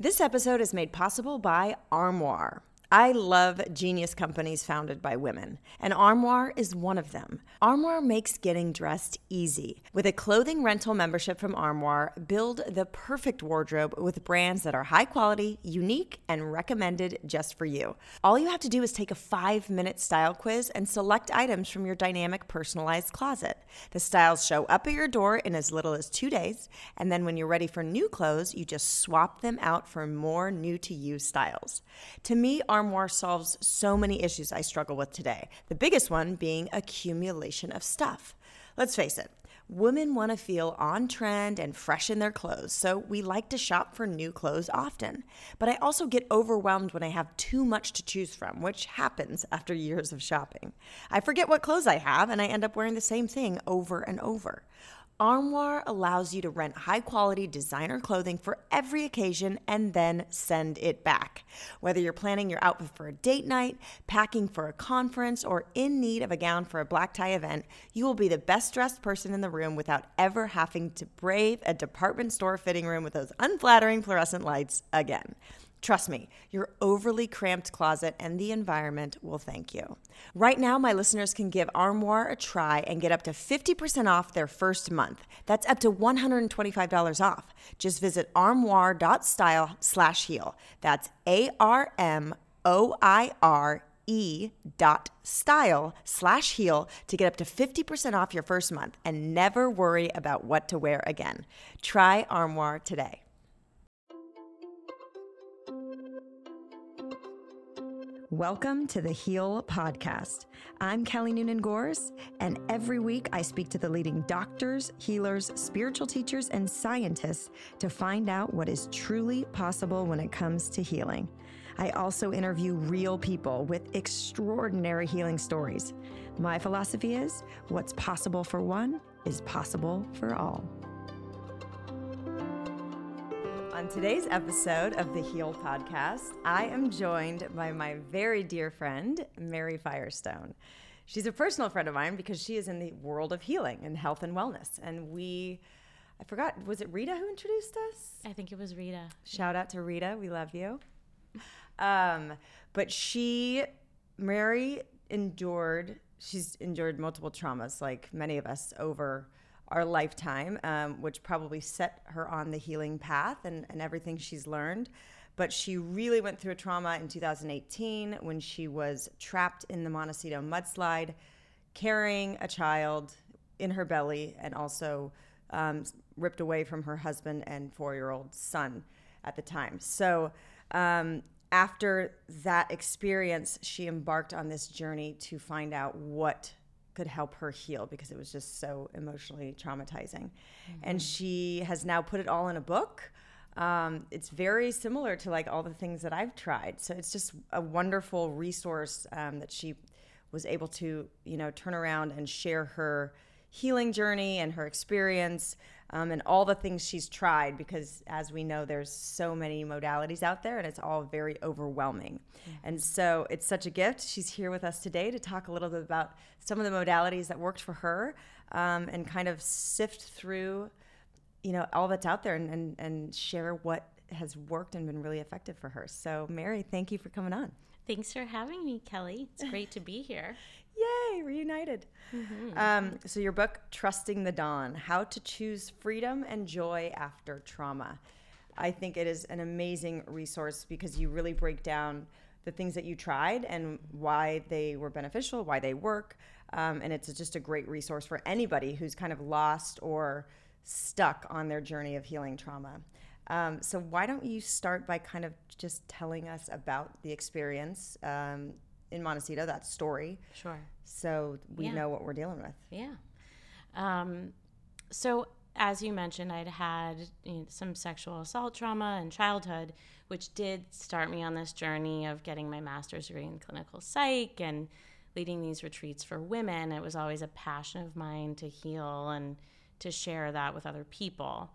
This episode is made possible by Armoire. I love genius companies founded by women, and Armoire is one of them. Armoire makes getting dressed easy. With a clothing rental membership from Armoire, build the perfect wardrobe with brands that are high quality, unique, and recommended just for you. All you have to do is take a five minute style quiz and select items from your dynamic personalized closet. The styles show up at your door in as little as two days, and then when you're ready for new clothes, you just swap them out for more new to you styles. To me, Armoire solves so many issues I struggle with today, the biggest one being accumulation of stuff. Let's face it, women want to feel on trend and fresh in their clothes, so we like to shop for new clothes often. But I also get overwhelmed when I have too much to choose from, which happens after years of shopping. I forget what clothes I have, and I end up wearing the same thing over and over. Armoire allows you to rent high quality designer clothing for every occasion and then send it back. Whether you're planning your outfit for a date night, packing for a conference, or in need of a gown for a black tie event, you will be the best dressed person in the room without ever having to brave a department store fitting room with those unflattering fluorescent lights again. Trust me, your overly cramped closet and the environment will thank you. Right now, my listeners can give Armoire a try and get up to 50% off their first month. That's up to $125 off. Just visit armoire.style slash heal. That's A R M O I R E dot style slash heal to get up to 50% off your first month and never worry about what to wear again. Try Armoire today. Welcome to the Heal Podcast. I'm Kelly Noonan Gores, and every week I speak to the leading doctors, healers, spiritual teachers, and scientists to find out what is truly possible when it comes to healing. I also interview real people with extraordinary healing stories. My philosophy is what's possible for one is possible for all. On today's episode of the Heal Podcast, I am joined by my very dear friend, Mary Firestone. She's a personal friend of mine because she is in the world of healing and health and wellness. And we, I forgot, was it Rita who introduced us? I think it was Rita. Shout out to Rita. We love you. Um, but she, Mary endured, she's endured multiple traumas, like many of us, over our lifetime, um, which probably set her on the healing path and, and everything she's learned. But she really went through a trauma in 2018 when she was trapped in the Montecito mudslide, carrying a child in her belly and also um, ripped away from her husband and four year old son at the time. So, um, after that experience, she embarked on this journey to find out what could help her heal because it was just so emotionally traumatizing. Mm-hmm. And she has now put it all in a book. Um, it's very similar to like all the things that I've tried. So it's just a wonderful resource um, that she was able to, you know, turn around and share her healing journey and her experience um, and all the things she's tried because as we know there's so many modalities out there and it's all very overwhelming mm-hmm. and so it's such a gift she's here with us today to talk a little bit about some of the modalities that worked for her um, and kind of sift through you know all that's out there and, and, and share what has worked and been really effective for her so mary thank you for coming on Thanks for having me, Kelly. It's great to be here. Yay, reunited. Mm-hmm. Um, so, your book, Trusting the Dawn How to Choose Freedom and Joy After Trauma. I think it is an amazing resource because you really break down the things that you tried and why they were beneficial, why they work. Um, and it's just a great resource for anybody who's kind of lost or stuck on their journey of healing trauma. Um, so, why don't you start by kind of just telling us about the experience? Um, in Montecito, that story. Sure. So we yeah. know what we're dealing with. Yeah. Um, so as you mentioned, I'd had you know, some sexual assault trauma in childhood, which did start me on this journey of getting my master's degree in clinical psych and leading these retreats for women. It was always a passion of mine to heal and to share that with other people.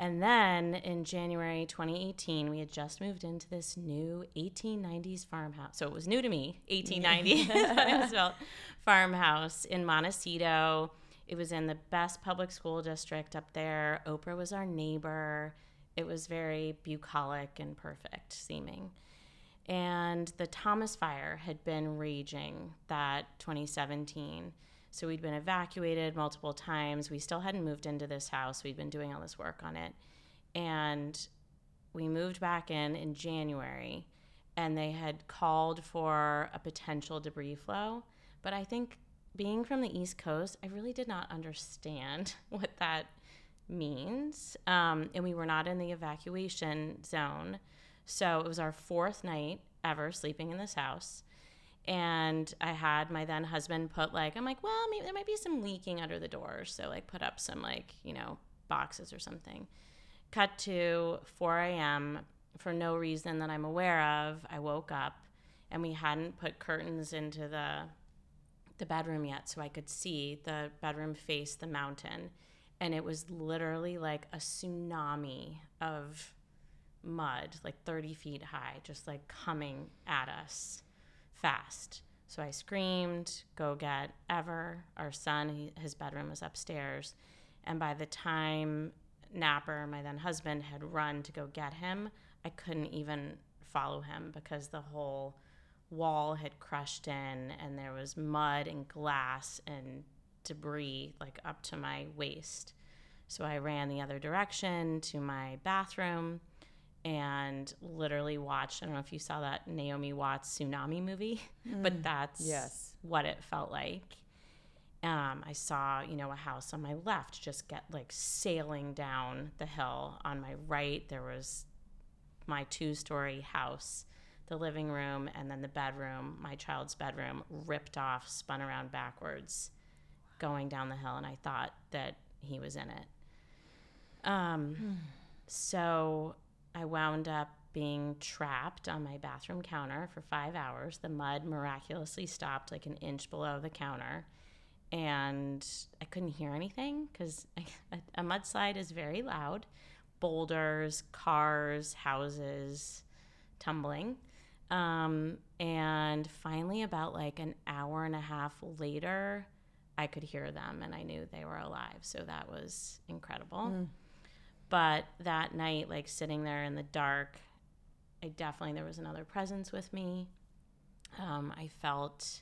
And then in January 2018, we had just moved into this new 1890s farmhouse. So it was new to me, 1890s farmhouse in Montecito. It was in the best public school district up there. Oprah was our neighbor. It was very bucolic and perfect seeming. And the Thomas fire had been raging that 2017. So we'd been evacuated multiple times. We still hadn't moved into this house. We'd been doing all this work on it. And we moved back in in January and they had called for a potential debris flow. But I think being from the East Coast, I really did not understand what that means. Um, and we were not in the evacuation zone. So it was our fourth night ever sleeping in this house. And I had my then husband put like, I'm like, well, maybe there might be some leaking under the doors. So like put up some like, you know, boxes or something. Cut to 4 a.m. for no reason that I'm aware of. I woke up and we hadn't put curtains into the the bedroom yet so I could see the bedroom face the mountain and it was literally like a tsunami of mud, like 30 feet high, just like coming at us fast. So I screamed, go get Ever, our son. He, his bedroom was upstairs. And by the time Napper, my then husband, had run to go get him, I couldn't even follow him because the whole wall had crushed in and there was mud and glass and debris like up to my waist. So I ran the other direction to my bathroom and literally watched. I don't know if you saw that Naomi Watts tsunami movie, mm, but that's yes. what it felt like. Um, I saw, you know, a house on my left just get like sailing down the hill. On my right, there was my two story house, the living room, and then the bedroom, my child's bedroom, ripped off, spun around backwards, going down the hill. And I thought that he was in it. Um, hmm. so I wound up being trapped on my bathroom counter for five hours. The mud miraculously stopped like an inch below the counter. And I couldn't hear anything because a, mudslide is very loud boulders, cars, houses tumbling. Um, and finally, about like an hour and a half later, I could hear them and I knew they were alive. So that was incredible. Mm. But that night, like sitting there in the dark, I definitely, there was another presence with me. Um, I felt,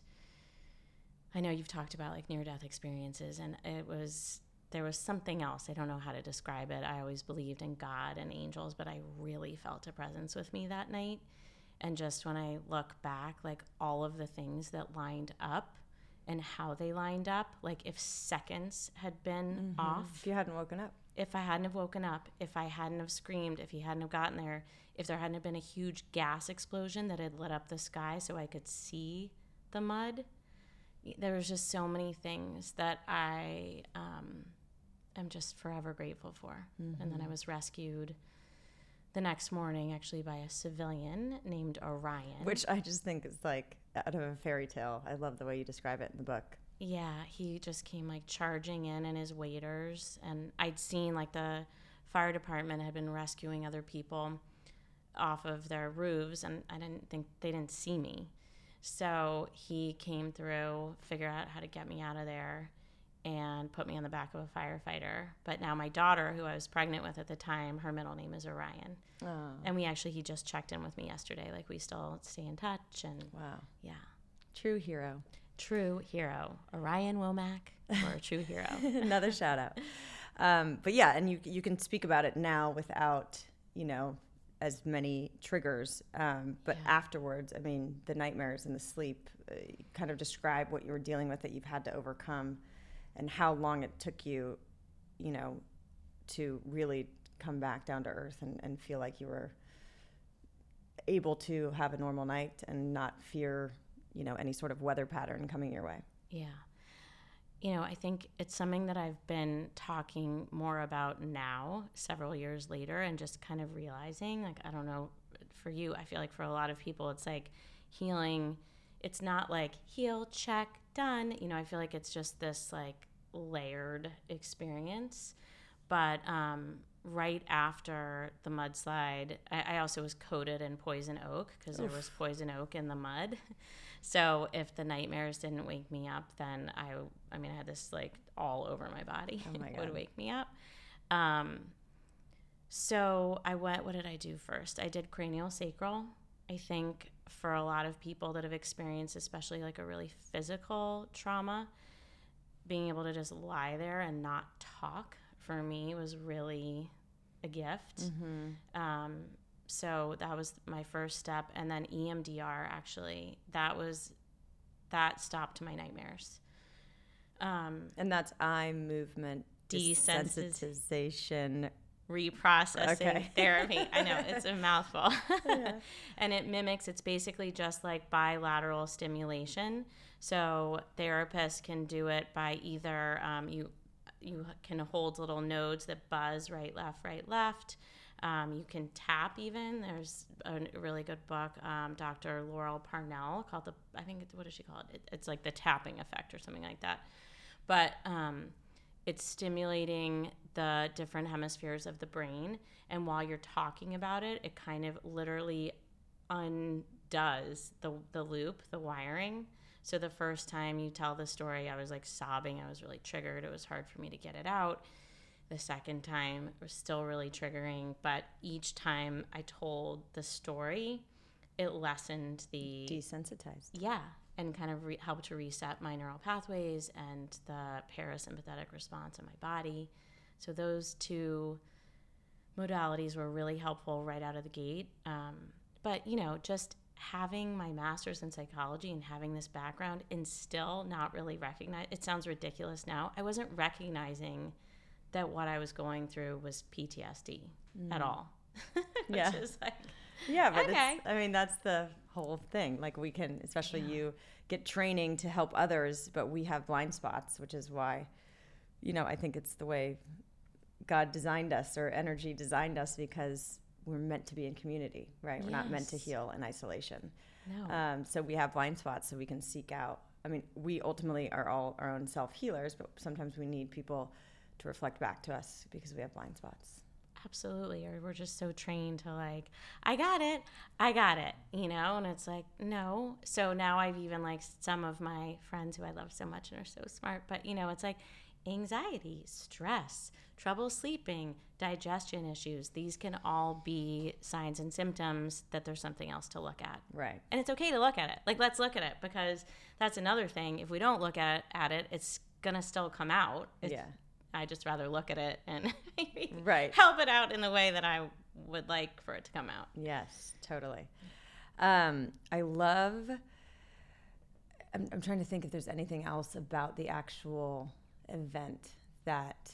I know you've talked about like near death experiences, and it was, there was something else. I don't know how to describe it. I always believed in God and angels, but I really felt a presence with me that night. And just when I look back, like all of the things that lined up and how they lined up, like if seconds had been mm-hmm. off. If you hadn't woken up if I hadn't have woken up, if I hadn't have screamed, if he hadn't have gotten there, if there hadn't have been a huge gas explosion that had lit up the sky so I could see the mud, there was just so many things that I um, am just forever grateful for. Mm-hmm. And then I mm-hmm. was rescued the next morning actually by a civilian named Orion. Which I just think is like out of a fairy tale. I love the way you describe it in the book. Yeah, he just came like charging in and his waders. And I'd seen like the fire department had been rescuing other people off of their roofs, and I didn't think they didn't see me. So he came through, figured out how to get me out of there, and put me on the back of a firefighter. But now my daughter, who I was pregnant with at the time, her middle name is Orion. Oh. And we actually, he just checked in with me yesterday. Like we still stay in touch. And wow. Yeah. True hero true hero, Orion Womack, or a true hero. Another shout out. Um, but yeah, and you you can speak about it now without you know as many triggers. Um, but yeah. afterwards, I mean, the nightmares and the sleep, uh, kind of describe what you were dealing with that you've had to overcome, and how long it took you, you know, to really come back down to earth and, and feel like you were able to have a normal night and not fear you know any sort of weather pattern coming your way? Yeah. You know i think it's something that i've been talking more about now several years later and just kind of realizing like i don't know for you i feel like for a lot of people it's like healing it's not like heal check done. You know i feel like it's just this like layered experience. But um, right after the mudslide, I, I also was coated in poison oak because there was poison oak in the mud. So if the nightmares didn't wake me up, then I, I mean, I had this like all over my body. Oh my God. would wake me up. Um, So I went, what did I do first? I did cranial sacral. I think for a lot of people that have experienced, especially like a really physical trauma, being able to just lie there and not talk for me was really a gift. Mm-hmm. Um, so that was my first step. And then EMDR, actually, that was, that stopped my nightmares. Um, And that's eye movement desensitization. reprocessing Okay. therapy. I know it's a mouthful. and it mimics, it's basically just like bilateral stimulation. So therapists can do it by either um, you you can hold little nodes that buzz right, left, right, left. Um, you can tap even. There's a really good book, um, Dr. Laurel Parnell, called the, I think, what does she call it? it? It's like the tapping effect or something like that. But um, it's stimulating the different hemispheres of the brain. And while you're talking about it, it kind of literally undoes the, the loop, the wiring. So the first time you tell the story, I was like sobbing. I was really triggered. It was hard for me to get it out. The second time it was still really triggering, but each time I told the story, it lessened the Desensitized. yeah, and kind of re- help to reset my neural pathways and the parasympathetic response in my body. So those two modalities were really helpful right out of the gate. Um, but you know, just having my master's in psychology and having this background and still not really recognize it sounds ridiculous now. I wasn't recognizing that what I was going through was PTSD at all. Which Yeah. is like Yeah, but Okay. I mean, that's the whole thing. Like, we can, especially you, get training to help others, but we have blind spots, which is why, you know, I think it's the way God designed us or energy designed us because we're meant to be in community, right? We're not meant to heal in isolation. no. Um, so we have blind spots so we can seek out. I mean, we ultimately are all our own self healers, but sometimes we need people to reflect back to us because we have blind spots. Absolutely. Or we're just so trained to like, I got it, I got it, you know? And it's like, no. So now I've even like some of my friends who I love so much and are so smart, but you know, it's like anxiety, stress, trouble sleeping, digestion issues. These can all be signs and symptoms that there's something else to look at. Right. And it's okay to look at it. Like, let's look at it because that's another thing. If we don't look at, at it, it's going to still come out. It's, Yeah. I just rather look at it and maybe Right. help it out in the way that I would like for it to come out. Yes, totally. Um, I love. I'm, I'm trying to think if there's anything else about the actual event that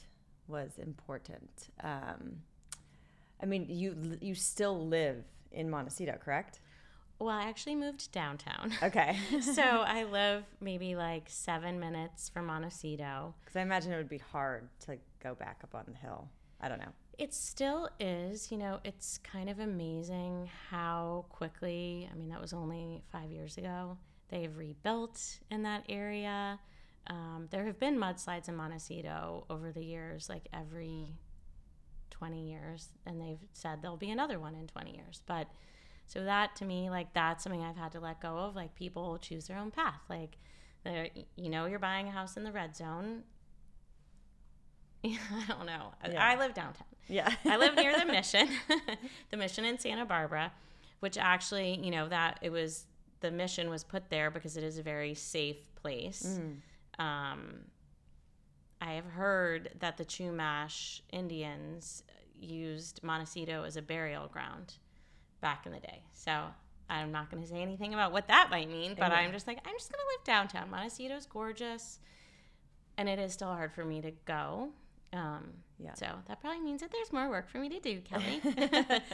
was important. Um, I mean, you you still live in Montecito, correct? Well, I actually moved downtown. Okay. so I live maybe like seven minutes from Montecito. Because I imagine it would be hard to go back up on the hill. I don't know. It still is, you know, it's kind of amazing how quickly, I mean, that was only five years ago, they've rebuilt in that area. Um, there have been mudslides in Montecito over the years, like every 20 years, and they've said there'll be another one in 20 years. But so that to me, like, that's something I've had to let go of. Like, people choose their own path. Like, you know, you're buying a house in the red zone. I don't know. I- Yeah. I live downtown. Yeah. I live near the mission, the mission in Santa Barbara, which actually, you know, that it was the mission was put there because it is a very safe place. Um, I have heard that the Chumash Indians used Montecito as a burial ground back in the day. So I'm not going to say anything about what that might mean, but Yeah. I'm just like, I'm just going to live downtown. Montecito's gorgeous, and it is still hard for me to go. Um, Yeah. So that probably means that there's more work for me to do, Kelly.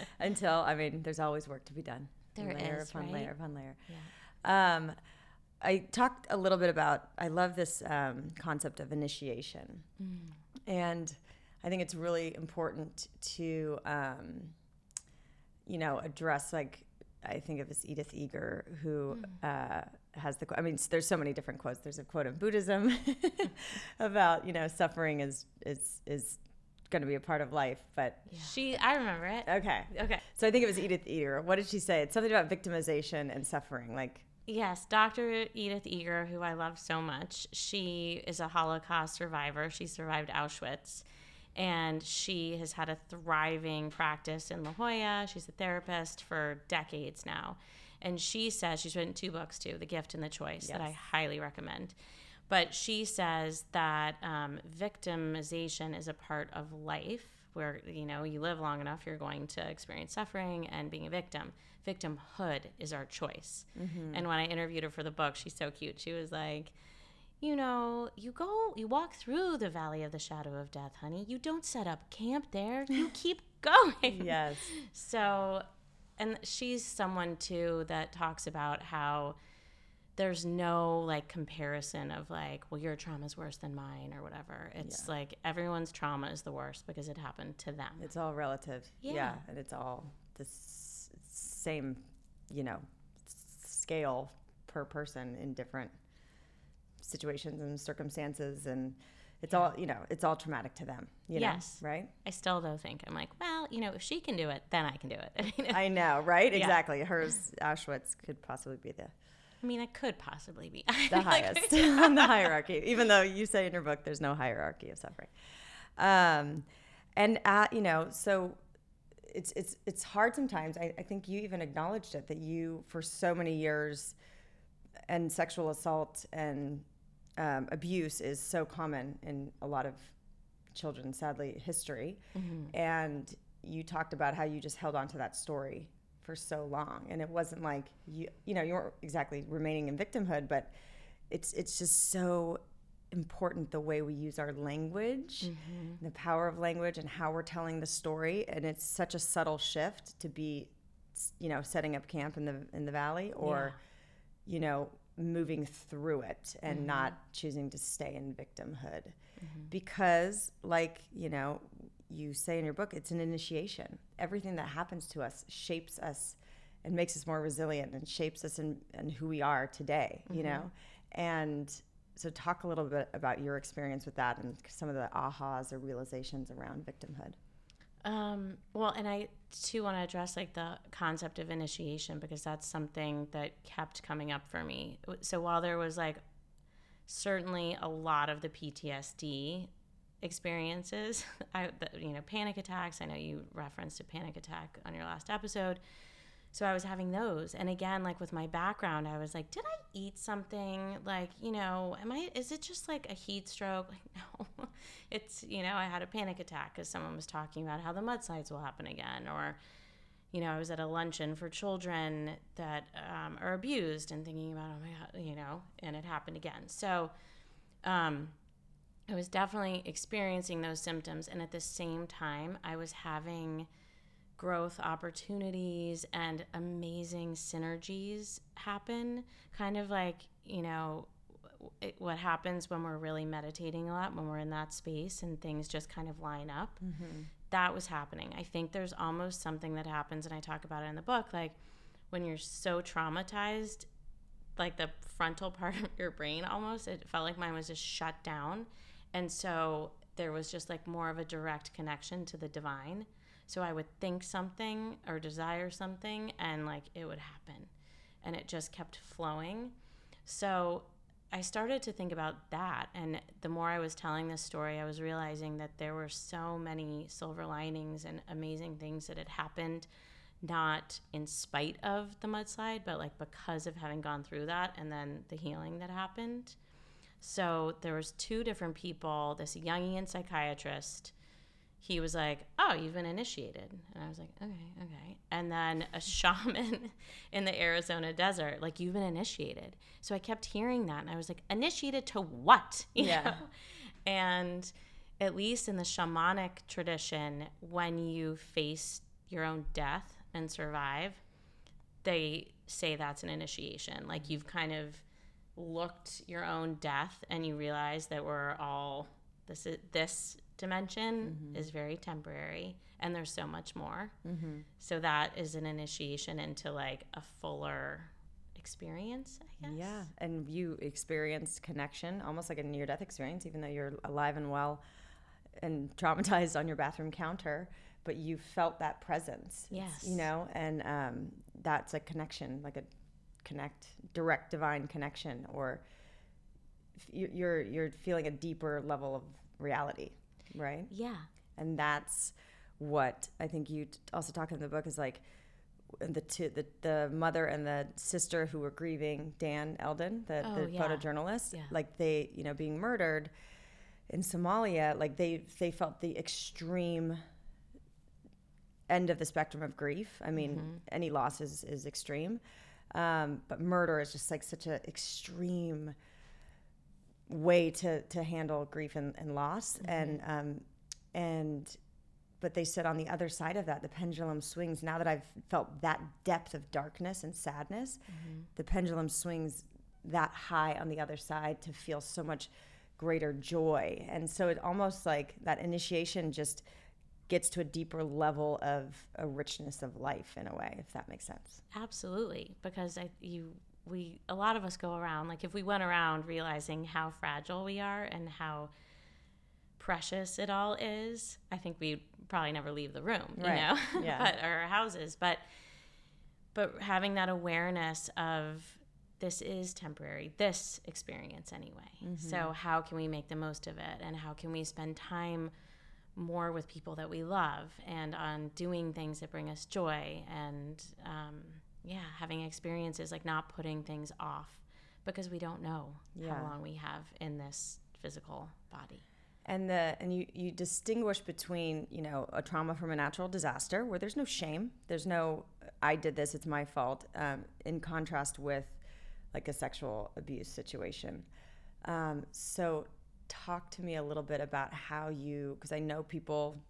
Until, I mean, there's always work to be done. There layer is, upon right? layer upon layer. Um, I talked a little bit about, I love this um, concept of initiation. Mm. And I think it's really important to, um, you know, address like, I think of this Edith Eger who Mm. uh, has the, I mean, there's so many different quotes. There's a quote in Buddhism about, you know, suffering is, is, is going to be a part of life, but she, I remember it. okay. Okay. So I think it was Edith Eger. What did she say? It's something about victimization and suffering. Like, Yes, Dr. Edith Eger, who I love so much, she is a Holocaust survivor. She survived Auschwitz. And she has had a thriving practice in La Jolla. She's a therapist for decades now. And she says she's written two books too, The Gift and the Choice, that I highly recommend. But she says that um, victimization is a part of life where, you know, you live long enough, you're going to experience suffering and being a victim. Victimhood is our choice. And when I interviewed her for the book, she's so cute. She was like, you know, you go, you walk through the valley of the shadow of death, honey. You don't set up camp there. You keep going. Yes. So, and she's someone too that talks about how there's no like comparison of like, well, your trauma is worse than mine or whatever. It's like everyone's trauma is the worst because it happened to them. It's all relative. Yeah. Yeah. And it's all the s- same, you know, scale per person in different situations and circumstances. And it's all, you know, it's all traumatic to them, you Yes. know, right? I still though think I'm like, well, you know, if she can do it, then I can do it. I mean, I know, right? Yeah. Exactly. Hers, Auschwitz, could possibly be the, I mean, it could possibly be the highest on the hierarchy, even though you say in your book there's no hierarchy of suffering. Um, and uh, you know, so it's it's it's hard sometimes. I, I think you even acknowledged it that you for so many years, and sexual assault and um, abuse is so common in a lot of children, sadly, history. And you talked about how you just held on to that story for so long, and it wasn't like you you know you weren't exactly remaining in victimhood, but it's it's just so important the way we use our language the power of language and how we're telling the story. And it's such a subtle shift to be you know setting up camp in the in the valley or you know moving through it and mm-hmm. not choosing to stay in victimhood. Mm-hmm. Because like you know you say in your book it's an initiation. Everything that happens to us shapes us and makes us more resilient and shapes us in, in who we are today you mm-hmm. know? And so talk a little bit about your experience with that and some of the ahas or realizations around victimhood Um, well, and I too want to address like the concept of initiation because that's something that kept coming up for me. So while there was like certainly a lot of the PTSD experiences, I the, you know panic attacks. I know you referenced a panic attack on your last episode. So I was having those, and again, like with my background, I was like, did I eat something? Like, you know, am I? Is it just like a heat stroke? Like, no, it's you know, I had a panic attack because someone was talking about how the mudslides will happen again, or you know, I was at a luncheon for children that um, are abused and thinking about, oh my god, you know, and it happened again. So, um, I was definitely experiencing those symptoms, and at the same time, I was having growth opportunities and amazing synergies happen. Kind of like, you know, it, what happens when we're really meditating a lot, when we're in that space and things just kind of line up. Mm-hmm. That was happening. I think there's almost something that happens, and I talk about it in the book, like when you're so traumatized, like the frontal part of your brain almost, it felt like mine was just shut down. And so there was just like more of a direct connection to the divine. So I would think something or desire something and like it would happen. And it just kept flowing. So I started to think about that. And the more I was telling this story, I was realizing that there were so many silver linings and amazing things that had happened, not in spite of the mudslide, but like because of having gone through that and then the healing that happened. So there was two different people, this Jungian psychiatrist he was like, "Oh, you've been initiated," and I was like, "Okay, okay." And then a shaman in the Arizona desert, like, "You've been initiated." So I kept hearing that, and I was like, "Initiated to what?" You Yeah. know? And at least in the shamanic tradition, when you face your own death and survive, they say that's an initiation. Like you've kind of looked your own death, and you realize that we're all this is this dimension is very temporary and there's so much more. So that is an initiation into like a fuller experience i guess? Yeah, and you experienced connection, almost like a near-death experience, even though you're alive and well and traumatized on your bathroom counter, but you felt that presence. Yes. you know, and um, that's a connection, like a connect, direct divine connection, or f- you're you're feeling a deeper level of reality, right? yeah and that's what I think you also talk in the book is like the two the, the mother and the sister who were grieving Dan Eldon, the, Oh, the yeah. photojournalist, Yeah. like they you know being murdered in Somalia, like they they felt the extreme end of the spectrum of grief. I mean, Mm-hmm. any loss is is extreme, um, but murder is just like such an extreme way to to handle grief and, and loss. Mm-hmm. and um and but they said on the other side of that the pendulum swings. Now that i've felt that depth of darkness and sadness Mm-hmm. the pendulum swings that high on the other side to feel so much greater joy. And so it almost like that initiation just gets to a deeper level of a richness of life in a way if that makes sense. Absolutely, because I you we a lot of us go around like if we went around realizing how fragile we are and how precious it all is, I think we'd probably never leave the room, you Right. know, Yeah. but or our houses, but but having that awareness of this is temporary, this experience anyway. So how can we make the most of it, and how can we spend time more with people that we love and on doing things that bring us joy and um, yeah having experiences like not putting things off because we don't know Yeah. how long we have in this physical body. And the and you you distinguish between you know a trauma from a natural disaster where there's no shame there's no i did this it's my fault um, in contrast with like a sexual abuse situation. Um, so talk to me a little bit about how you because i know people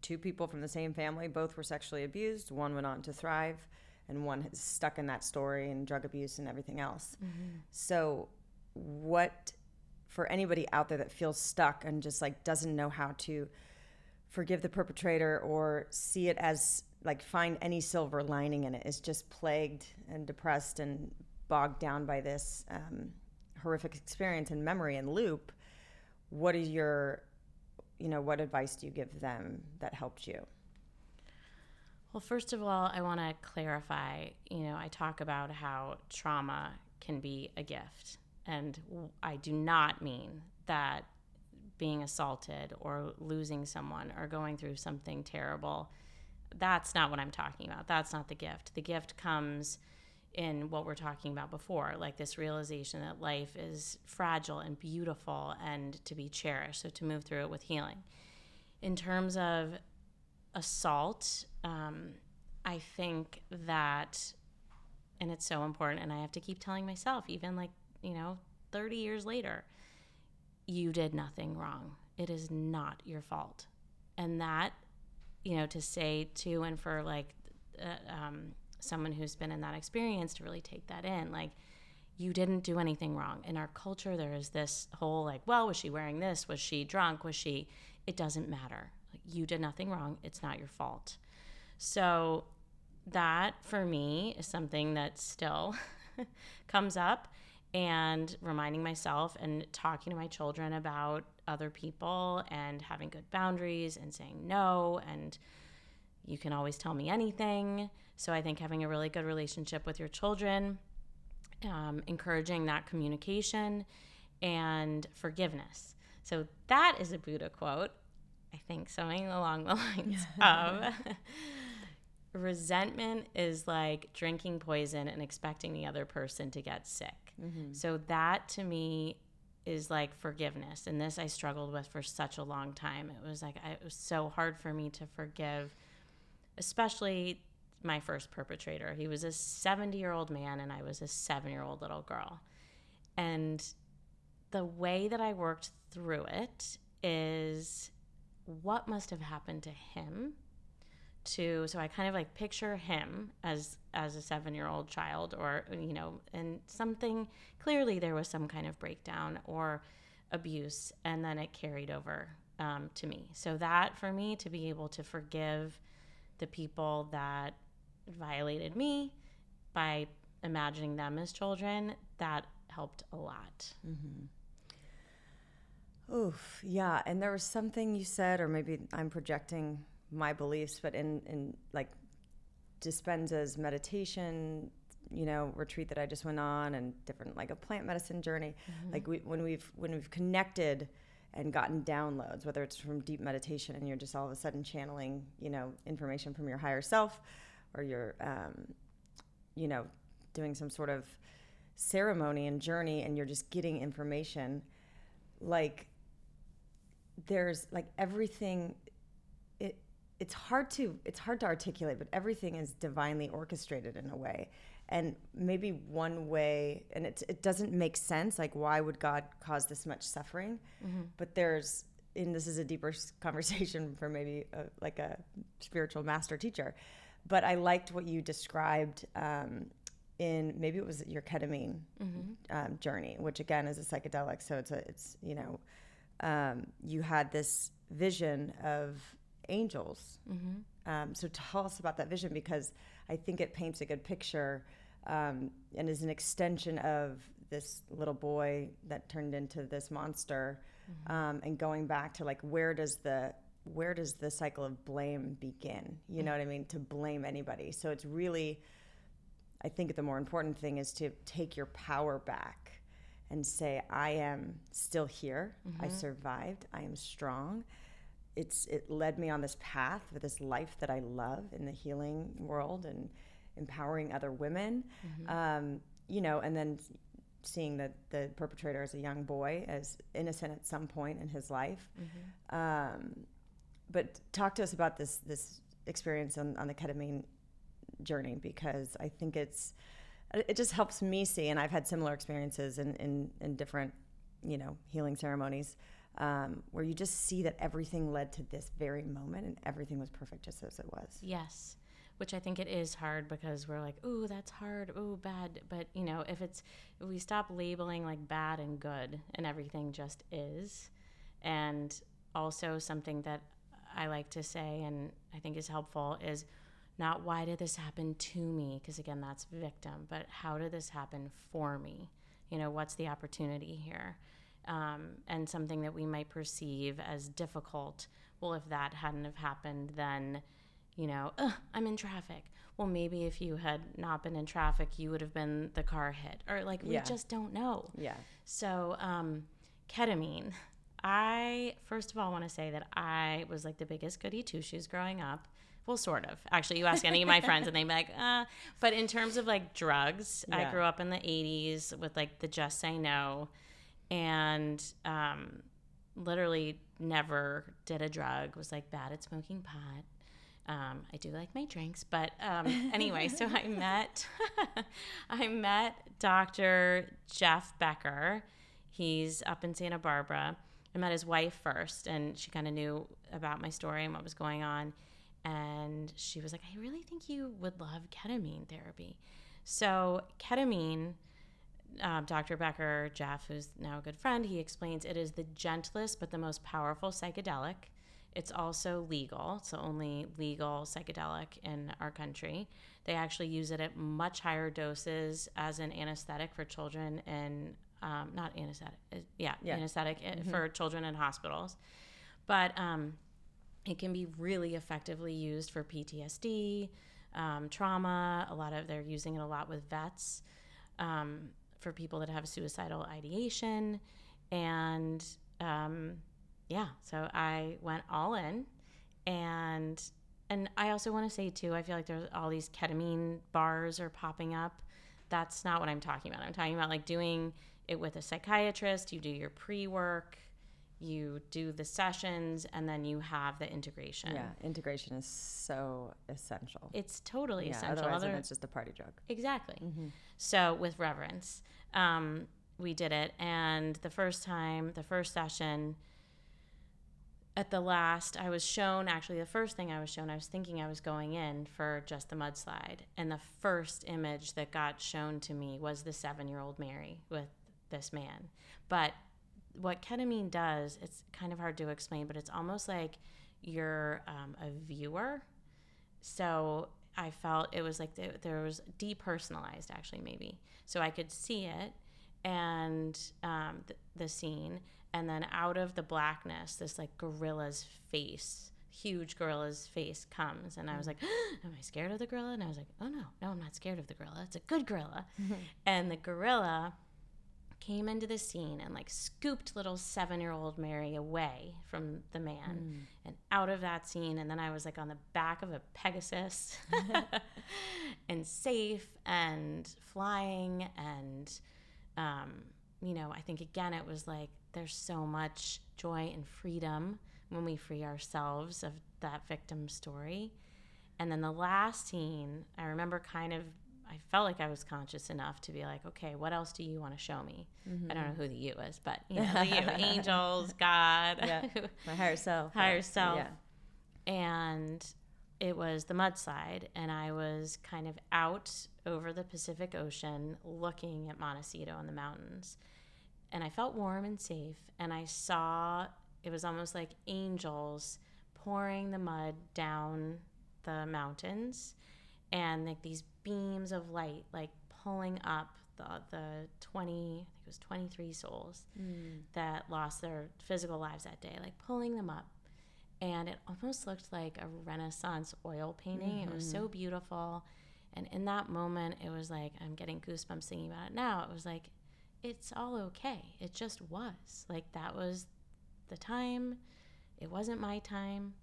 two people from the same family both were sexually abused one went on to thrive and one is stuck in that story and drug abuse and everything else. So what for anybody out there that feels stuck and just like doesn't know how to forgive the perpetrator or see it as like find any silver lining in it is just plagued and depressed and bogged down by this um, horrific experience and memory and loop what is your you know what advice do you give them that helped you well first of all i want to clarify you know i talk about how trauma can be a gift and I do not mean that being assaulted or losing someone or going through something terrible that's not what i'm talking about. That's not the gift. The gift comes in what we're talking about before like this realization that life is fragile and beautiful and to be cherished so to move through it with healing. In terms of assault um, i think that and it's so important and i have to keep telling myself even like you know 30 years later you did nothing wrong. It is not your fault. And that you know to say to and for like uh, um, someone who's been in that experience to really take that in like you didn't do anything wrong. In our culture there is this whole like well was she wearing this? Was she drunk? Was she it doesn't matter you did nothing wrong. It's not your fault. So that for me is something that still comes up and reminding myself and talking to my children about other people and having good boundaries and saying no and you can always tell me anything. So i think having a really good relationship with your children um, encouraging that communication and forgiveness. So that is a buddha quote i think something along the lines of resentment is like drinking poison and expecting the other person to get sick. Mm-hmm. So that to me is like forgiveness. And this I struggled with for such a long time. It was like I, it was so hard for me to forgive, especially my first perpetrator. He was a 70 year old man and I was a seven year old little girl. And the way that I worked through it is what must have happened to him to so i kind of like picture him as as a seven year old child or you know and something clearly there was some kind of breakdown or abuse and then it carried over um, to me. So that for me to be able to forgive the people that violated me by imagining them as children that helped a lot Oof, yeah. And there was something you said, or maybe I'm projecting my beliefs, but in, in like Dispenza's meditation, you know, retreat that I just went on and different like a plant medicine journey, like we, when we've, when we've connected and gotten downloads, whether it's from deep meditation and you're just all of a sudden channeling, you know, information from your higher self, or you're, um, you know, doing some sort of ceremony and journey, and you're just getting information. Like, there's like everything. It it's hard to it's hard to articulate, but everything is divinely orchestrated in a way and maybe one way and it, it doesn't make sense like why would god cause this much suffering mm-hmm. but there's and this is a deeper conversation for maybe a, like a spiritual master teacher but i liked what you described um, in maybe it was your ketamine mm-hmm. um, journey which again is a psychedelic so it's a it's you know um, you had this vision of angels. Mm-hmm. um, so tell us about that vision because i think it paints a good picture um, and is an extension of this little boy that turned into this monster mm-hmm. um, and going back to like where does the where does the cycle of blame begin? You know what i mean? To blame anybody. So it's really i think the more important thing is to take your power back and say i am still here mm-hmm. i survived i am strong it's it led me on this path for this life that i love in the healing world and empowering other women, mm-hmm. um, you know, and then seeing that the perpetrator as a young boy, as innocent at some point in his life. Mm-hmm. Um, but talk to us about this this experience on, on the ketamine journey because I think it's it just helps me see, and I've had similar experiences in, in, in different, you know, healing ceremonies. Um, where you just see that everything led to this very moment and everything was perfect just as it was. Yes which I think it is hard because we're like, ooh, that's hard, ooh, bad. But you know, if it's if we stop labeling like bad and good and everything just is, and also something that I like to say and I think is helpful is not why did this happen to me because again that's victim, but how did this happen for me? You know, what's the opportunity here? Um, and something that we might perceive as difficult. Well, if that hadn't have happened, then you know, I'm in traffic. Well, maybe if you had not been in traffic, you would have been the car hit. Or like, we yeah. just don't know. Yeah. So, um, ketamine. I, first of all, want to say that I was like the biggest goody two shoes growing up. Well, sort of. Actually, you ask any of my friends and they'd be like, uh. But in terms of like drugs, yeah. I grew up in the 80s with like the Just Say No and um, literally never did a drug, was like bad at smoking pot um, I do like my drinks, but um, anyway, so I met I met Dr. Jeff Becker. He's up in Santa Barbara. I met his wife first, and she kind of knew about my story and what was going on. And she was like, "I really think you would love ketamine therapy." So ketamine. Uh, Dr. Becker, Jeff, who's now a good friend, he explains it is the gentlest but the most powerful psychedelic it's also legal, so only legal psychedelic in our country. They actually use it at much higher doses as an anesthetic for children in, um, not anesthetic, uh, yeah, yeah. anesthetic uh, mm-hmm. for children in hospitals. But um, it can be really effectively used for PTSD, um, trauma. A lot of, they're using it a lot with vets um, for people that have suicidal ideation. And, um, yeah, so I went all in and and I also want to say too, I feel like there's all these ketamine bars are popping up. That's not what I'm talking about. I'm talking about like doing it with a psychiatrist, you do your pre-work, you do the sessions and then you have the integration. Yeah, integration is so essential. It's totally yeah, essential. Otherwise, Other, it's just a party drug. Exactly. Mm-hmm. So with reverence, um, we did it, and the first time, the first session, at the last i was shown actually the first thing i was shown i was thinking i was going in for just the mudslide and the first image that got shown to me was the seven year old mary with this man but what ketamine does it's kind of hard to explain but it's almost like you're um, a viewer. So i felt it was like there was depersonalized actually maybe. So i could see it and um, th- the scene and then out of the blackness this like gorilla's face huge gorilla's face comes and i was like am i scared of the gorilla? And i was like oh no no i'm not scared of the gorilla. It's a good gorilla. Mm-hmm. and the gorilla came into the scene and like scooped little seven year old Mary away from the man mm. and out of that scene. And then I was like on the back of a Pegasus and safe and flying. And, um, you know, I think again, it was like there's so much joy and freedom when we free ourselves of that victim story. And then the last scene, I remember kind of I felt like I was conscious enough to be like, okay, what else do you want to show me? Mm-hmm. I don't know who the you is, but you know, the you, angels, God, yeah. my higher self, higher self, yeah. and it was the mudslide, and I was kind of out over the Pacific Ocean, looking at Montecito and the mountains, and I felt warm and safe, and I saw it was almost like angels pouring the mud down the mountains and like these beams of light like pulling up the the 20 I think it was 23 souls mm. that lost their physical lives that day like pulling them up and it almost looked like a renaissance oil painting mm-hmm. it was so mm-hmm. beautiful and in that moment it was like I'm getting goosebumps thinking about it now it was like it's all okay it just was like that was the time it wasn't my time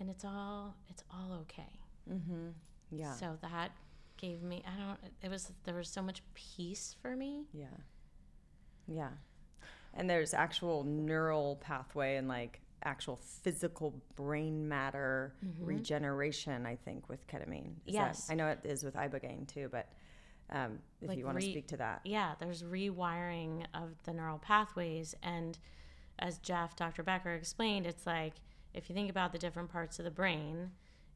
and it's all it's all okay mm-hmm. Yeah so that gave me I don't it was there was so much peace for me. Yeah. Yeah. And there's actual neural pathway and like actual physical brain matter mm-hmm. regeneration, I think, with ketamine. Is yes. That, I know it is with ibogaine too, but um, if like you want to speak to that. Yeah, there's rewiring of the neural pathways. And as Jeff, Dr. Becker explained, it's like if you think about the different parts of the brain,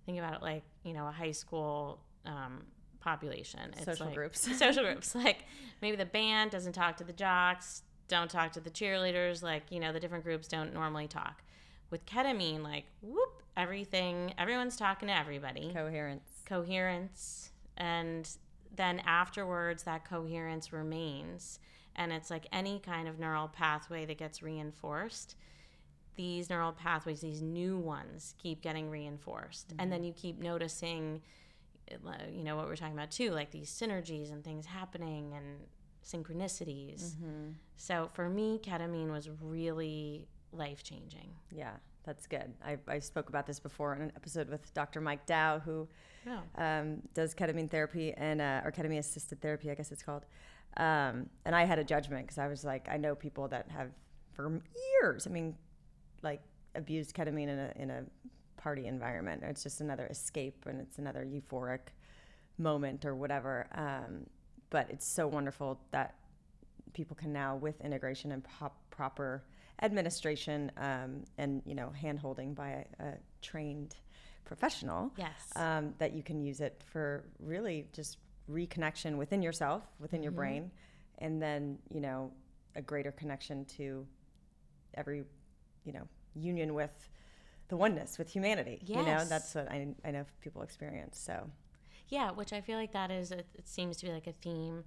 think about it like, you know, a high school um, population. It's social like, groups. social groups. Like maybe the band doesn't talk to the jocks, don't talk to the cheerleaders. Like you know, the different groups don't normally talk. With ketamine, like whoop, everything, everyone's talking to everybody. Coherence. Coherence, and then afterwards, that coherence remains, and it's like any kind of neural pathway that gets reinforced these neural pathways, these new ones, keep getting reinforced. Mm-hmm. And then you keep noticing you know what we're talking about too like these synergies and things happening and synchronicities mm-hmm. so for me ketamine was really life changing yeah that's good I, I spoke about this before in an episode with dr mike dow who oh. um, does ketamine therapy and uh, or ketamine assisted therapy i guess it's called um, and i had a judgment because i was like i know people that have for years i mean like abused ketamine in a, in a party environment. It's just another escape and it's another euphoric moment or whatever. Um, but it's so wonderful that people can now, with integration and pop- proper administration um, and you know hand holding by a, a, trained professional, yes, um, that you can use it for really just reconnection within yourself, within mm-hmm. your brain, and then you know a greater connection to every you know union with the oneness with humanity. Yes. You know, that's what I, I know people experience. So, yeah, which I feel like that is, a, it seems to be like a theme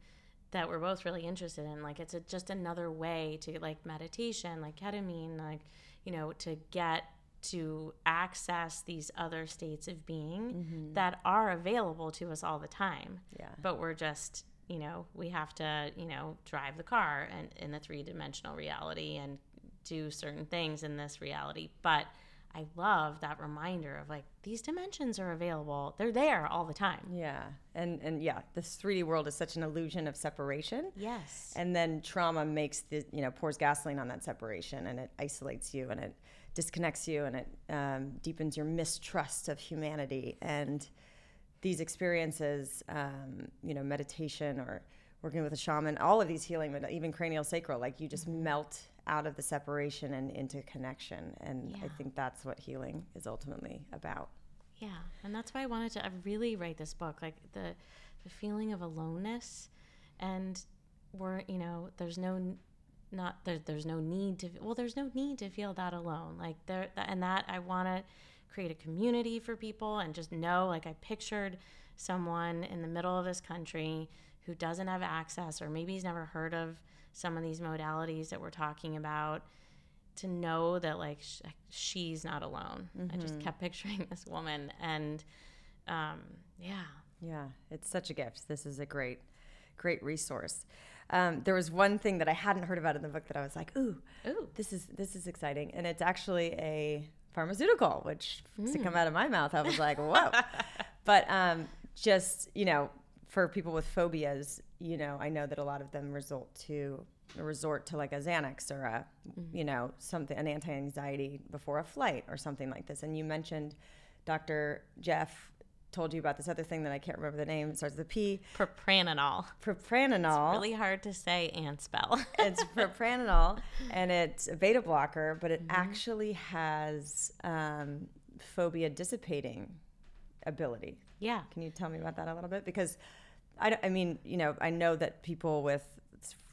that we're both really interested in. Like, it's a, just another way to like meditation, like ketamine, like, you know, to get to access these other states of being mm-hmm. that are available to us all the time. Yeah. But we're just, you know, we have to, you know, drive the car and in the three dimensional reality and do certain things in this reality. But I love that reminder of like these dimensions are available. They're there all the time. Yeah. And and yeah, this 3D world is such an illusion of separation. Yes. And then trauma makes the you know pours gasoline on that separation and it isolates you and it disconnects you and it um, deepens your mistrust of humanity and these experiences um, you know meditation or working with a shaman all of these healing but even cranial sacral like you just mm-hmm. melt out of the separation and into connection. And yeah. I think that's what healing is ultimately about. Yeah, and that's why I wanted to really write this book, like the the feeling of aloneness, and we're you know there's no not there, there's no need to well there's no need to feel that alone like there and that I want to create a community for people and just know like I pictured someone in the middle of this country who doesn't have access or maybe he's never heard of some of these modalities that we're talking about to know that like sh- she's not alone. Mm-hmm. I just mm-hmm. kept picturing this woman and um, yeah. Yeah, it's such a gift. This is a great, great resource. Um, there was one thing that I hadn't heard about in the book that I was like, ooh, Ooh. this is this is exciting, and it's actually a pharmaceutical, which to come out of my mouth, I was like, whoa. but um, just you know, for people with phobias, you know, I know that a lot of them result to resort to like a Xanax or a, you know, something an anti-anxiety before a flight or something like this. And you mentioned Dr. Jeff told you about this other thing that I can't remember the name. It starts with a P. Propranolol. Propranolol. Really hard to say and spell. it's propranolol, and it's a beta blocker, but it actually has um, phobia dissipating ability. yeah. Can you tell me about that a little bit? Because I, I mean, you know, I know that people with,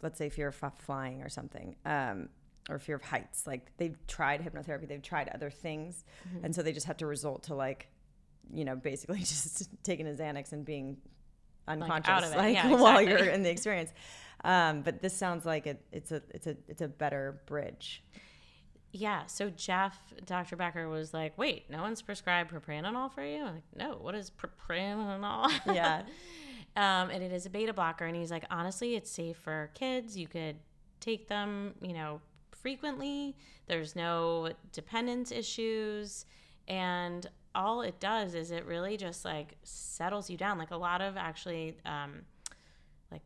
let's say, fear of flying or something, um, or fear of heights, like they've tried hypnotherapy, they've tried other things, and so they just have to resort to like, you know, basically just taking a Xanax and being unconscious, it. like Yeah, while you're in the experience. Um, but this sounds like it, it's a it's a it's a better bridge. Yeah. So Jeff, Dr. Becker was like, wait, no one's prescribed propranolol for you? I'm like, no, what is propranolol? Yeah. um, and it is a beta blocker. And he's like, honestly, it's safe for kids. You could take them, you know, frequently. There's no dependence issues. And all it does is it really just like settles you down. Like a lot of actually, um, like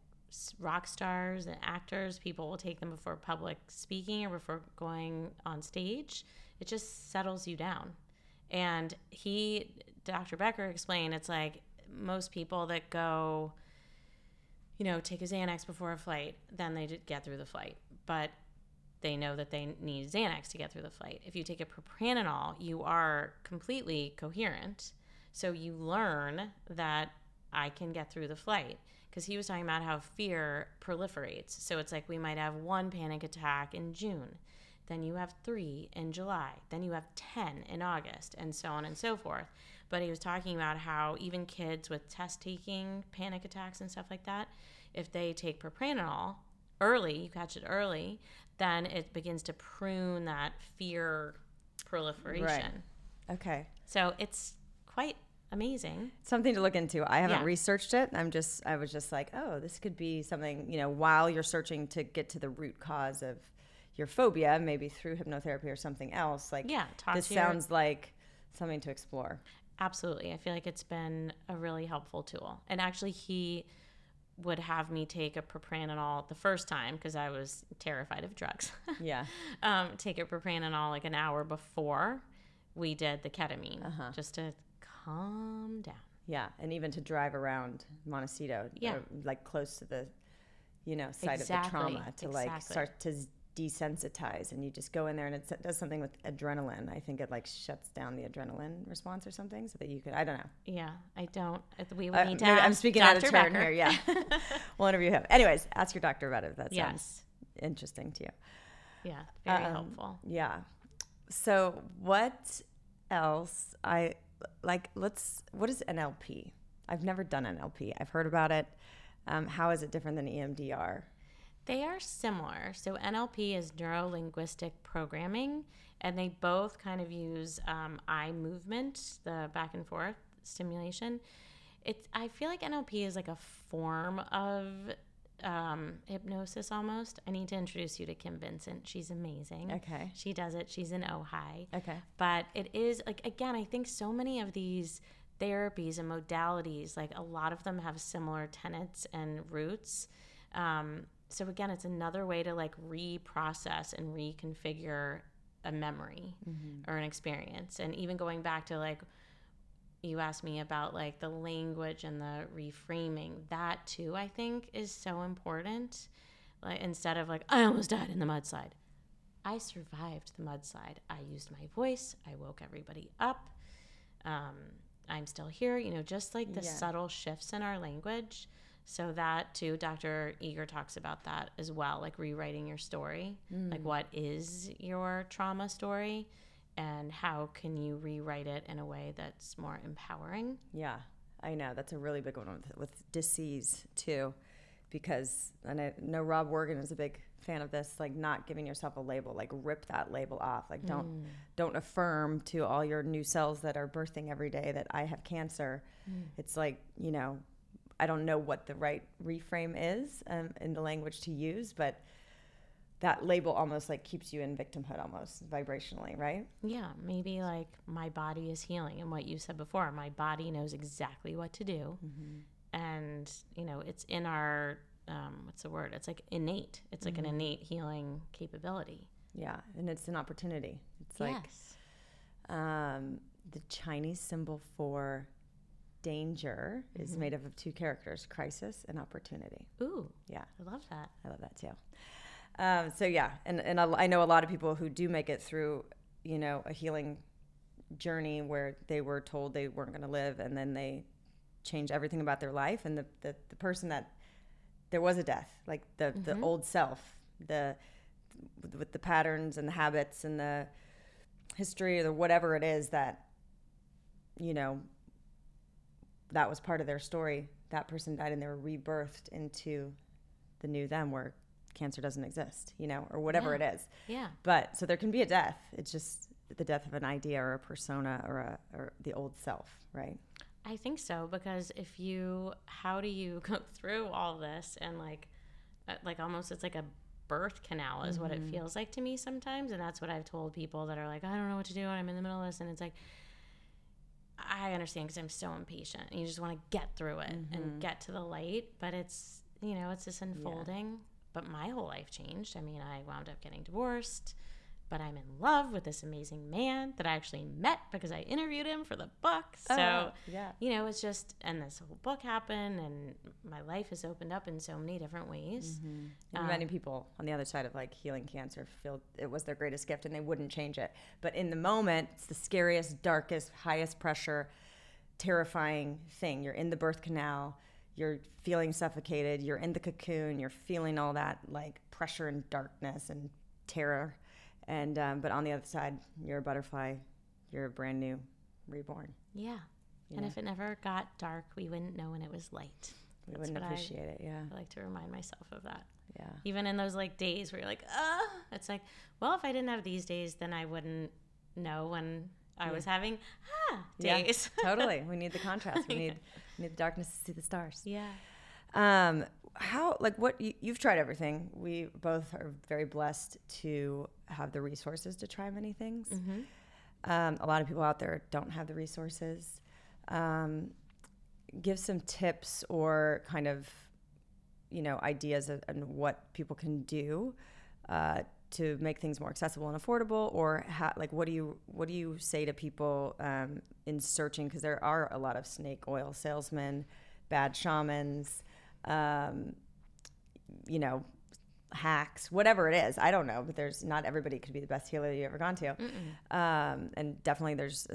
rock stars and actors, people will take them before public speaking or before going on stage. It just settles you down. And he, Dr. Becker explained, it's like most people that go, you know, take a Xanax before a flight, then they get through the flight. But they know that they need Xanax to get through the flight. If you take a propranolol, you are completely coherent. So you learn that I can get through the flight. Because he was talking about how fear proliferates. So it's like we might have one panic attack in June, then you have three in July, then you have 10 in August, and so on and so forth. But he was talking about how even kids with test taking panic attacks and stuff like that, if they take propranolol early, you catch it early, then it begins to prune that fear proliferation. Right. Okay. So it's quite amazing. something to look into. I haven't Yeah. researched it. I'm just I was just like, oh, this could be something, you know, while you're searching to get to the root cause of your phobia, maybe through hypnotherapy or something else. Like Yeah, talk this your- sounds like something to explore. Absolutely. I feel like it's been a really helpful tool. And actually, he would have me take a propranolol the first time because I was terrified of drugs. Yeah. um, take a propranolol like an hour before we did the ketamine just to calm down. Yeah. And even to drive around Montecito, Yeah. uh, like close to the, you know, site Exactly, of the trauma to like start to desensitize and you just go in there and it does something with adrenaline. I think it like shuts down the adrenaline response or something so that you could, I don't know. Yeah, I don't. We Uh, need to I'm speaking Dr. out of turn Becker. here. Yeah, we'll interview him. Anyways, ask your doctor about it. If that sounds Yes. interesting to you. Yeah, very Um, helpful. Yeah. So what else? I like. Let's. What is NLP? I've never done NLP. I've heard about it. Um, how is it different than EMDR? They are similar. So NLP is neuro linguistic programming, and they both kind of use um, eye movement, the back and forth stimulation. It's. I feel like NLP is like a form of um, hypnosis almost. I need to introduce you to Kim Vincent. She's amazing. Okay. She does it. She's in Ojai. Okay. but it is like again i think so many of these therapies and modalities like a lot of them have similar tenets and roots um, so again it's another way to like reprocess and reconfigure a memory or an experience and even going back to like you asked me about like the language and the reframing that too i think is so important like instead of like i almost died in the mudslide I survived the mudslide. I used my voice. I woke everybody up. Um, I'm still here. You know, just like the Yeah. subtle shifts in our language. So that too, Dr. Eger talks about that as well, like rewriting your story. Like, hmm. what is your trauma story, and how can you rewrite it in a way that's more empowering? Yeah, I know that's a really big one with, with disease too, because and I know Rob Morgan is a big fan of this, like not giving yourself a label, like rip that label off, like don't hmm. don't affirm to all your new cells that are birthing every day that I have cancer. Hmm. It's like you know, I don't know what the right reframe is um, in the language to use, but that label almost like keeps you in victimhood almost vibrationally, right? Yeah, maybe like my body is healing, and what you said before, my body knows exactly what to do, mm-hmm. and you know it's in our um, what's the word? It's like innate. It's like mm-hmm. an innate healing capability. Yeah, and it's an opportunity. It's like yes. um, the Chinese symbol for danger mm-hmm. is made up of two characters: crisis and opportunity. Ooh, yeah, I love that. I love that too. Um, so yeah, and and I know a lot of people who do make it through, you know, a healing journey where they were told they weren't going to live, and then they change everything about their life, and the, the the person that there was a death, like the mm-hmm. the old self, the with the patterns and the habits and the history or whatever it is that you know that was part of their story that person died and they were rebirthed into the new them where cancer doesn't exist you know or whatever yeah. it is yeah but so there can be a death it's just the death of an idea or a persona or a or the old self right i think so because if you how do you go through all this and like uh, like almost it's like a birth canal is mm-hmm. what it mm-hmm. feels like to me sometimes and that's what i've told people that are like i don't know what to do and i'm in the middle of this and it's like i understand because i'm so impatient and you just want to get through it mm-hmm. and get to the light but it's you know it's this unfolding yeah. but my whole life changed i mean i wound up getting divorced but I'm in love with this amazing man that I actually met because I interviewed him for the book. So, oh, yeah. you know, it's just, and this whole book happened, and my life has opened up in so many different ways. Mm-hmm. Um, many people on the other side of like healing cancer feel it was their greatest gift and they wouldn't change it. But in the moment, it's the scariest, darkest, highest pressure, terrifying thing. You're in the birth canal you're feeling suffocated, you're in the cocoon, you're feeling all that like pressure and darkness and terror and um, but on the other side, you're a butterfly. You're a brand new, reborn. Yeah. You and know? if it never got dark, we wouldn't know when it was light. We That's wouldn't appreciate I, it. Yeah. I like to remind myself of that. Yeah. Even in those like days where you're like, ah, it's like, well, if I didn't have these days, then I wouldn't know when I yeah. was having ah days. Yeah, totally. We need the contrast. We need yeah. we need the darkness to see the stars. Yeah. Um, how like what you, have tried everything. We both are very blessed to have the resources to try many things. Mm-hmm. Um, a lot of people out there don't have the resources. Um, give some tips or kind of you know ideas on what people can do uh, to make things more accessible and affordable or ha- like what do you what do you say to people um, in searching because there are a lot of snake oil salesmen bad shamans um, you know, hacks, whatever it is. I don't know, but there's not everybody could be the best healer you've ever gone to. Um, and definitely there's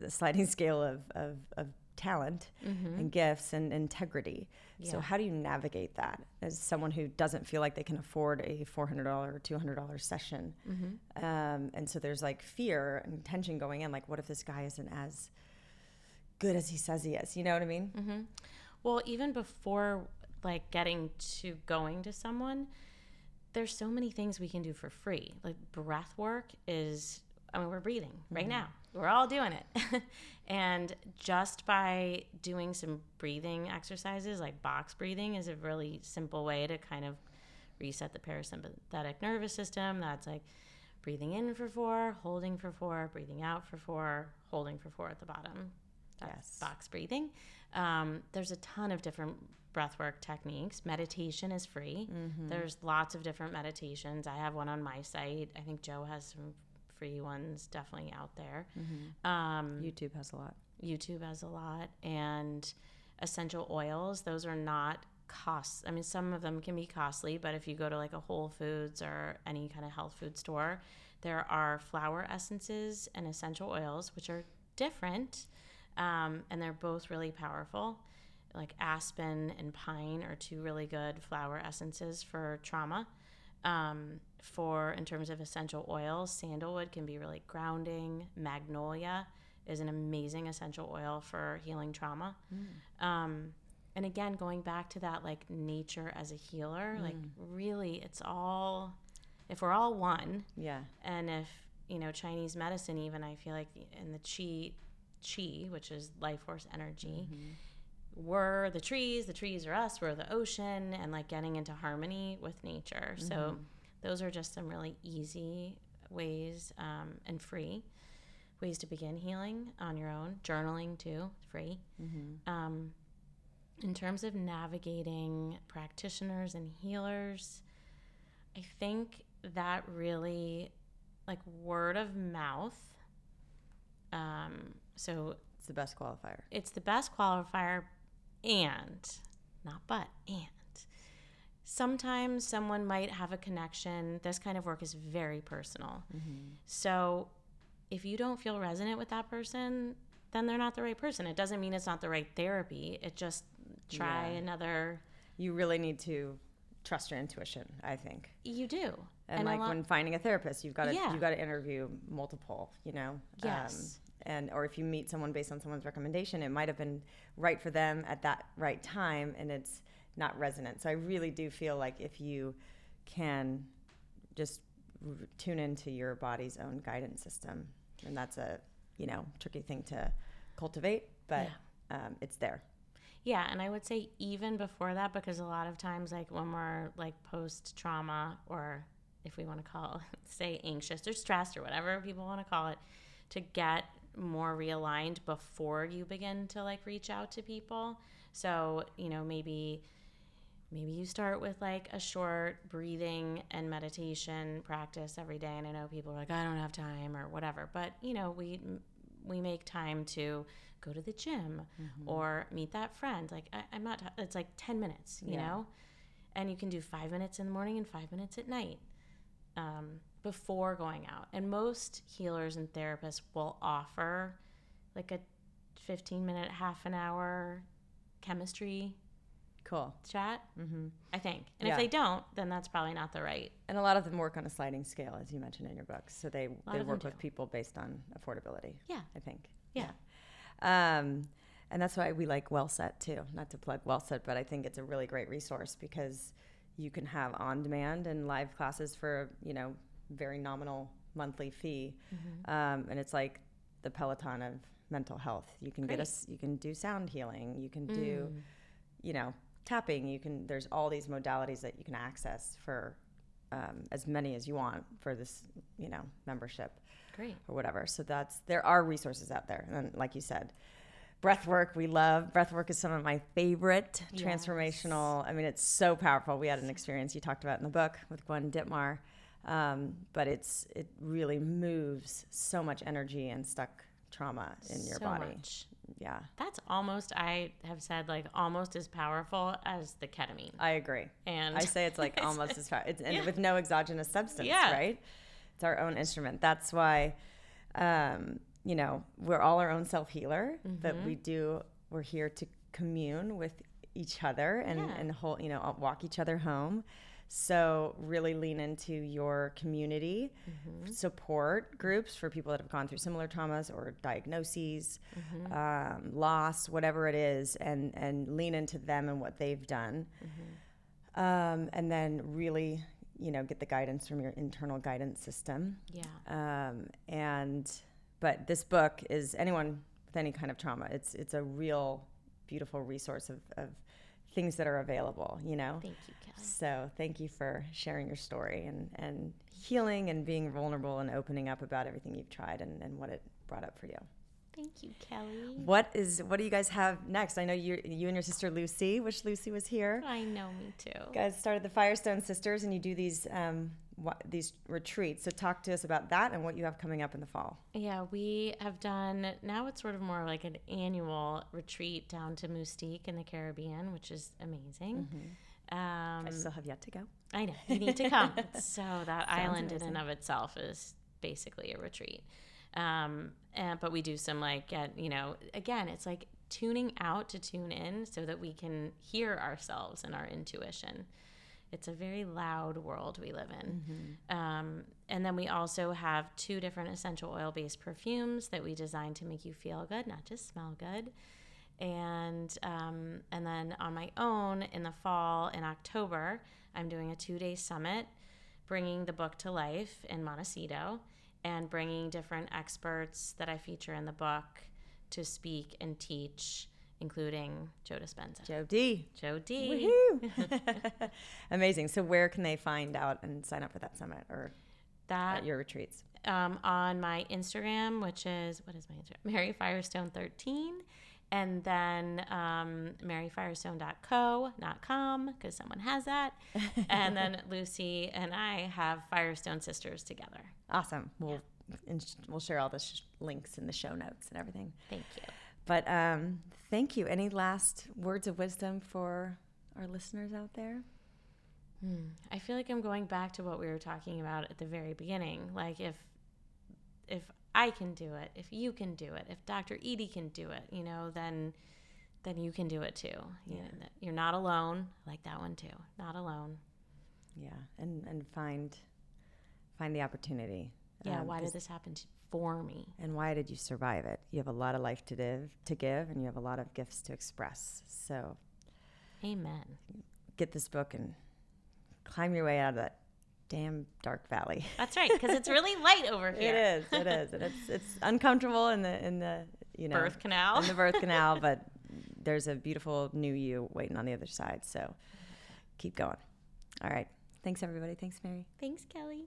a, a sliding scale of, of, of talent mm-hmm. and gifts and integrity. Yeah. So how do you navigate that as someone who doesn't feel like they can afford a $400 or $200 session? Mm-hmm. Um, and so there's like fear and tension going in. Like, what if this guy isn't as good as he says he is? You know what I mean? Mm-hmm. Well, even before like getting to going to someone, there's so many things we can do for free. Like breath work is, I mean, we're breathing right mm-hmm. now. We're all doing it. and just by doing some breathing exercises, like box breathing, is a really simple way to kind of reset the parasympathetic nervous system. That's like breathing in for four, holding for four, breathing out for four, holding for four at the bottom. That's yes. box breathing. Um, there's a ton of different breathwork techniques. Meditation is free. Mm-hmm. There's lots of different meditations. I have one on my site. I think Joe has some free ones definitely out there. Mm-hmm. Um, YouTube has a lot. YouTube has a lot. And essential oils, those are not costs. I mean, some of them can be costly, but if you go to like a Whole Foods or any kind of health food store, there are flower essences and essential oils, which are different. Um, and they're both really powerful like aspen and pine are two really good flower essences for trauma. Um, for in terms of essential oils, sandalwood can be really grounding. Magnolia is an amazing essential oil for healing trauma. Mm. Um, and again, going back to that like nature as a healer, mm. like really, it's all if we're all one. Yeah. And if you know Chinese medicine, even I feel like in the chi, chi, which is life force energy. Mm-hmm we're the trees, the trees are us, we're the ocean, and like getting into harmony with nature. Mm-hmm. So those are just some really easy ways um, and free ways to begin healing on your own. Journaling too, free. Mm-hmm. Um, in terms of navigating practitioners and healers, I think that really, like word of mouth. Um, so it's the best qualifier. It's the best qualifier, and not but and sometimes someone might have a connection. This kind of work is very personal. Mm-hmm. So if you don't feel resonant with that person, then they're not the right person. It doesn't mean it's not the right therapy. It just try yeah. another. You really need to trust your intuition. I think you do. And, and like when finding a therapist, you've got to yeah. you got to interview multiple. You know. Yes. And or if you meet someone based on someone's recommendation, it might have been right for them at that right time, and it's not resonant. So I really do feel like if you can just r- tune into your body's own guidance system, and that's a you know tricky thing to cultivate, but yeah. um, it's there. Yeah, and I would say even before that, because a lot of times, like when we're like post trauma, or if we want to call say anxious or stressed or whatever people want to call it, to get more realigned before you begin to like reach out to people. So, you know, maybe maybe you start with like a short breathing and meditation practice every day and i know people are like i don't have time or whatever but you know we we make time to go to the gym mm-hmm. or meet that friend like I, am not it's like 10 minutes you yeah. know and you can do five minutes in the morning and five minutes at night um, before going out and most healers and therapists will offer like a 15 minute half an hour chemistry Cool. Chat. Mm-hmm. I think. And yeah. if they don't, then that's probably not the right. And a lot of them work on a sliding scale, as you mentioned in your books. So they, they work with people based on affordability. Yeah. I think. Yeah. yeah. Um, and that's why we like WellSet too. Not to plug WellSet, but I think it's a really great resource because you can have on demand and live classes for, you know, very nominal monthly fee. Mm-hmm. Um, and it's like the Peloton of mental health. You can great. get us, you can do sound healing. You can do, mm. you know, tapping you can there's all these modalities that you can access for um, as many as you want for this you know membership great or whatever so that's there are resources out there and like you said breath work we love breath work is some of my favorite yes. transformational i mean it's so powerful we had an experience you talked about in the book with gwen dittmar um, but it's it really moves so much energy and stuck trauma in your so body much yeah. That's almost I have said like almost as powerful as the ketamine. I agree. And I say it's like almost as powerful. It's, and yeah. with no exogenous substance, yeah. right? It's our own instrument. That's why um, you know, we're all our own self-healer, mm-hmm. but we do we're here to commune with each other and yeah. and hold, you know, walk each other home. So, really lean into your community mm-hmm. support groups for people that have gone through similar traumas or diagnoses, mm-hmm. um, loss, whatever it is, and, and lean into them and what they've done. Mm-hmm. Um, and then really, you know, get the guidance from your internal guidance system. Yeah. Um, and, but this book is anyone with any kind of trauma, it's, it's a real beautiful resource of, of things that are available, you know? Thank you, Kelly. So thank you for sharing your story and, and healing and being vulnerable and opening up about everything you've tried and, and what it brought up for you. Thank you, Kelly. What is what do you guys have next? I know you you and your sister Lucy, wish Lucy was here. I know, me too. You guys started the Firestone Sisters, and you do these um, what, these retreats. So talk to us about that and what you have coming up in the fall. Yeah, we have done now. It's sort of more like an annual retreat down to Mustique in the Caribbean, which is amazing. Mm-hmm. Um, I still have yet to go. I know you need to come. so that island amazing. in and of itself is basically a retreat. Um, and, but we do some like, you know, again, it's like tuning out to tune in so that we can hear ourselves and our intuition. It's a very loud world we live in. Mm-hmm. Um, and then we also have two different essential oil based perfumes that we designed to make you feel good, not just smell good. And um, and then on my own in the fall in October, I'm doing a two day summit, bringing the book to life in Montecito and bringing different experts that I feature in the book to speak and teach including Joe Dispenza. Joe D. Joe D. Woohoo! Amazing. So where can they find out and sign up for that summit or That at your retreats? um, on my Instagram, which is what is my Instagram? Mary Firestone 13. And then um, maryfirestone.co, not com, because someone has that. and then Lucy and I have Firestone Sisters together. Awesome. We'll and sh- we'll share all the sh- links in the show notes and everything. Thank you. But um, thank you. Any last words of wisdom for our listeners out there? I feel like I'm going back to what we were talking about at the very beginning. Like if if I can do it, if you can do it, if Dr. Edie can do it, you know, then then you can do it too. You know, you're not alone. I like that one too. Not alone. Yeah, and and find find the opportunity. Yeah, Um, why did this happen to, for me? and why did you survive it? You have a lot of life to live, to give, and you have a lot of gifts to express. So Amen. get this book and climb your way out of that damn dark valley. That's right, because it's really light over here. here. is. It is, and it's it's uncomfortable in the in the you know Birth canal. in the birth canal, but there's a beautiful new you waiting on the other side. So keep going. All right. Thanks everybody. Thanks Mary. Thanks, Kelly.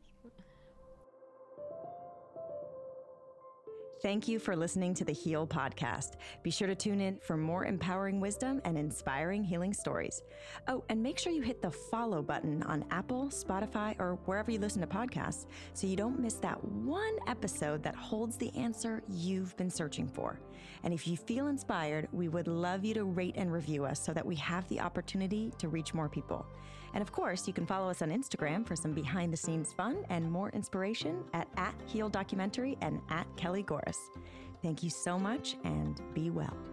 Thank you for listening to the Heal podcast. Be sure to tune in for more empowering wisdom and inspiring healing stories. Oh, and make sure you hit the follow button on Apple, Spotify, or wherever you listen to podcasts so you don't miss that one episode that holds the answer you've been searching for. And if you feel inspired, we would love you to rate and review us so that we have the opportunity to reach more people. And of course, you can follow us on Instagram for some behind the scenes fun and more inspiration at, at Heal Documentary and at Kelly Gores. Thank you so much and be well.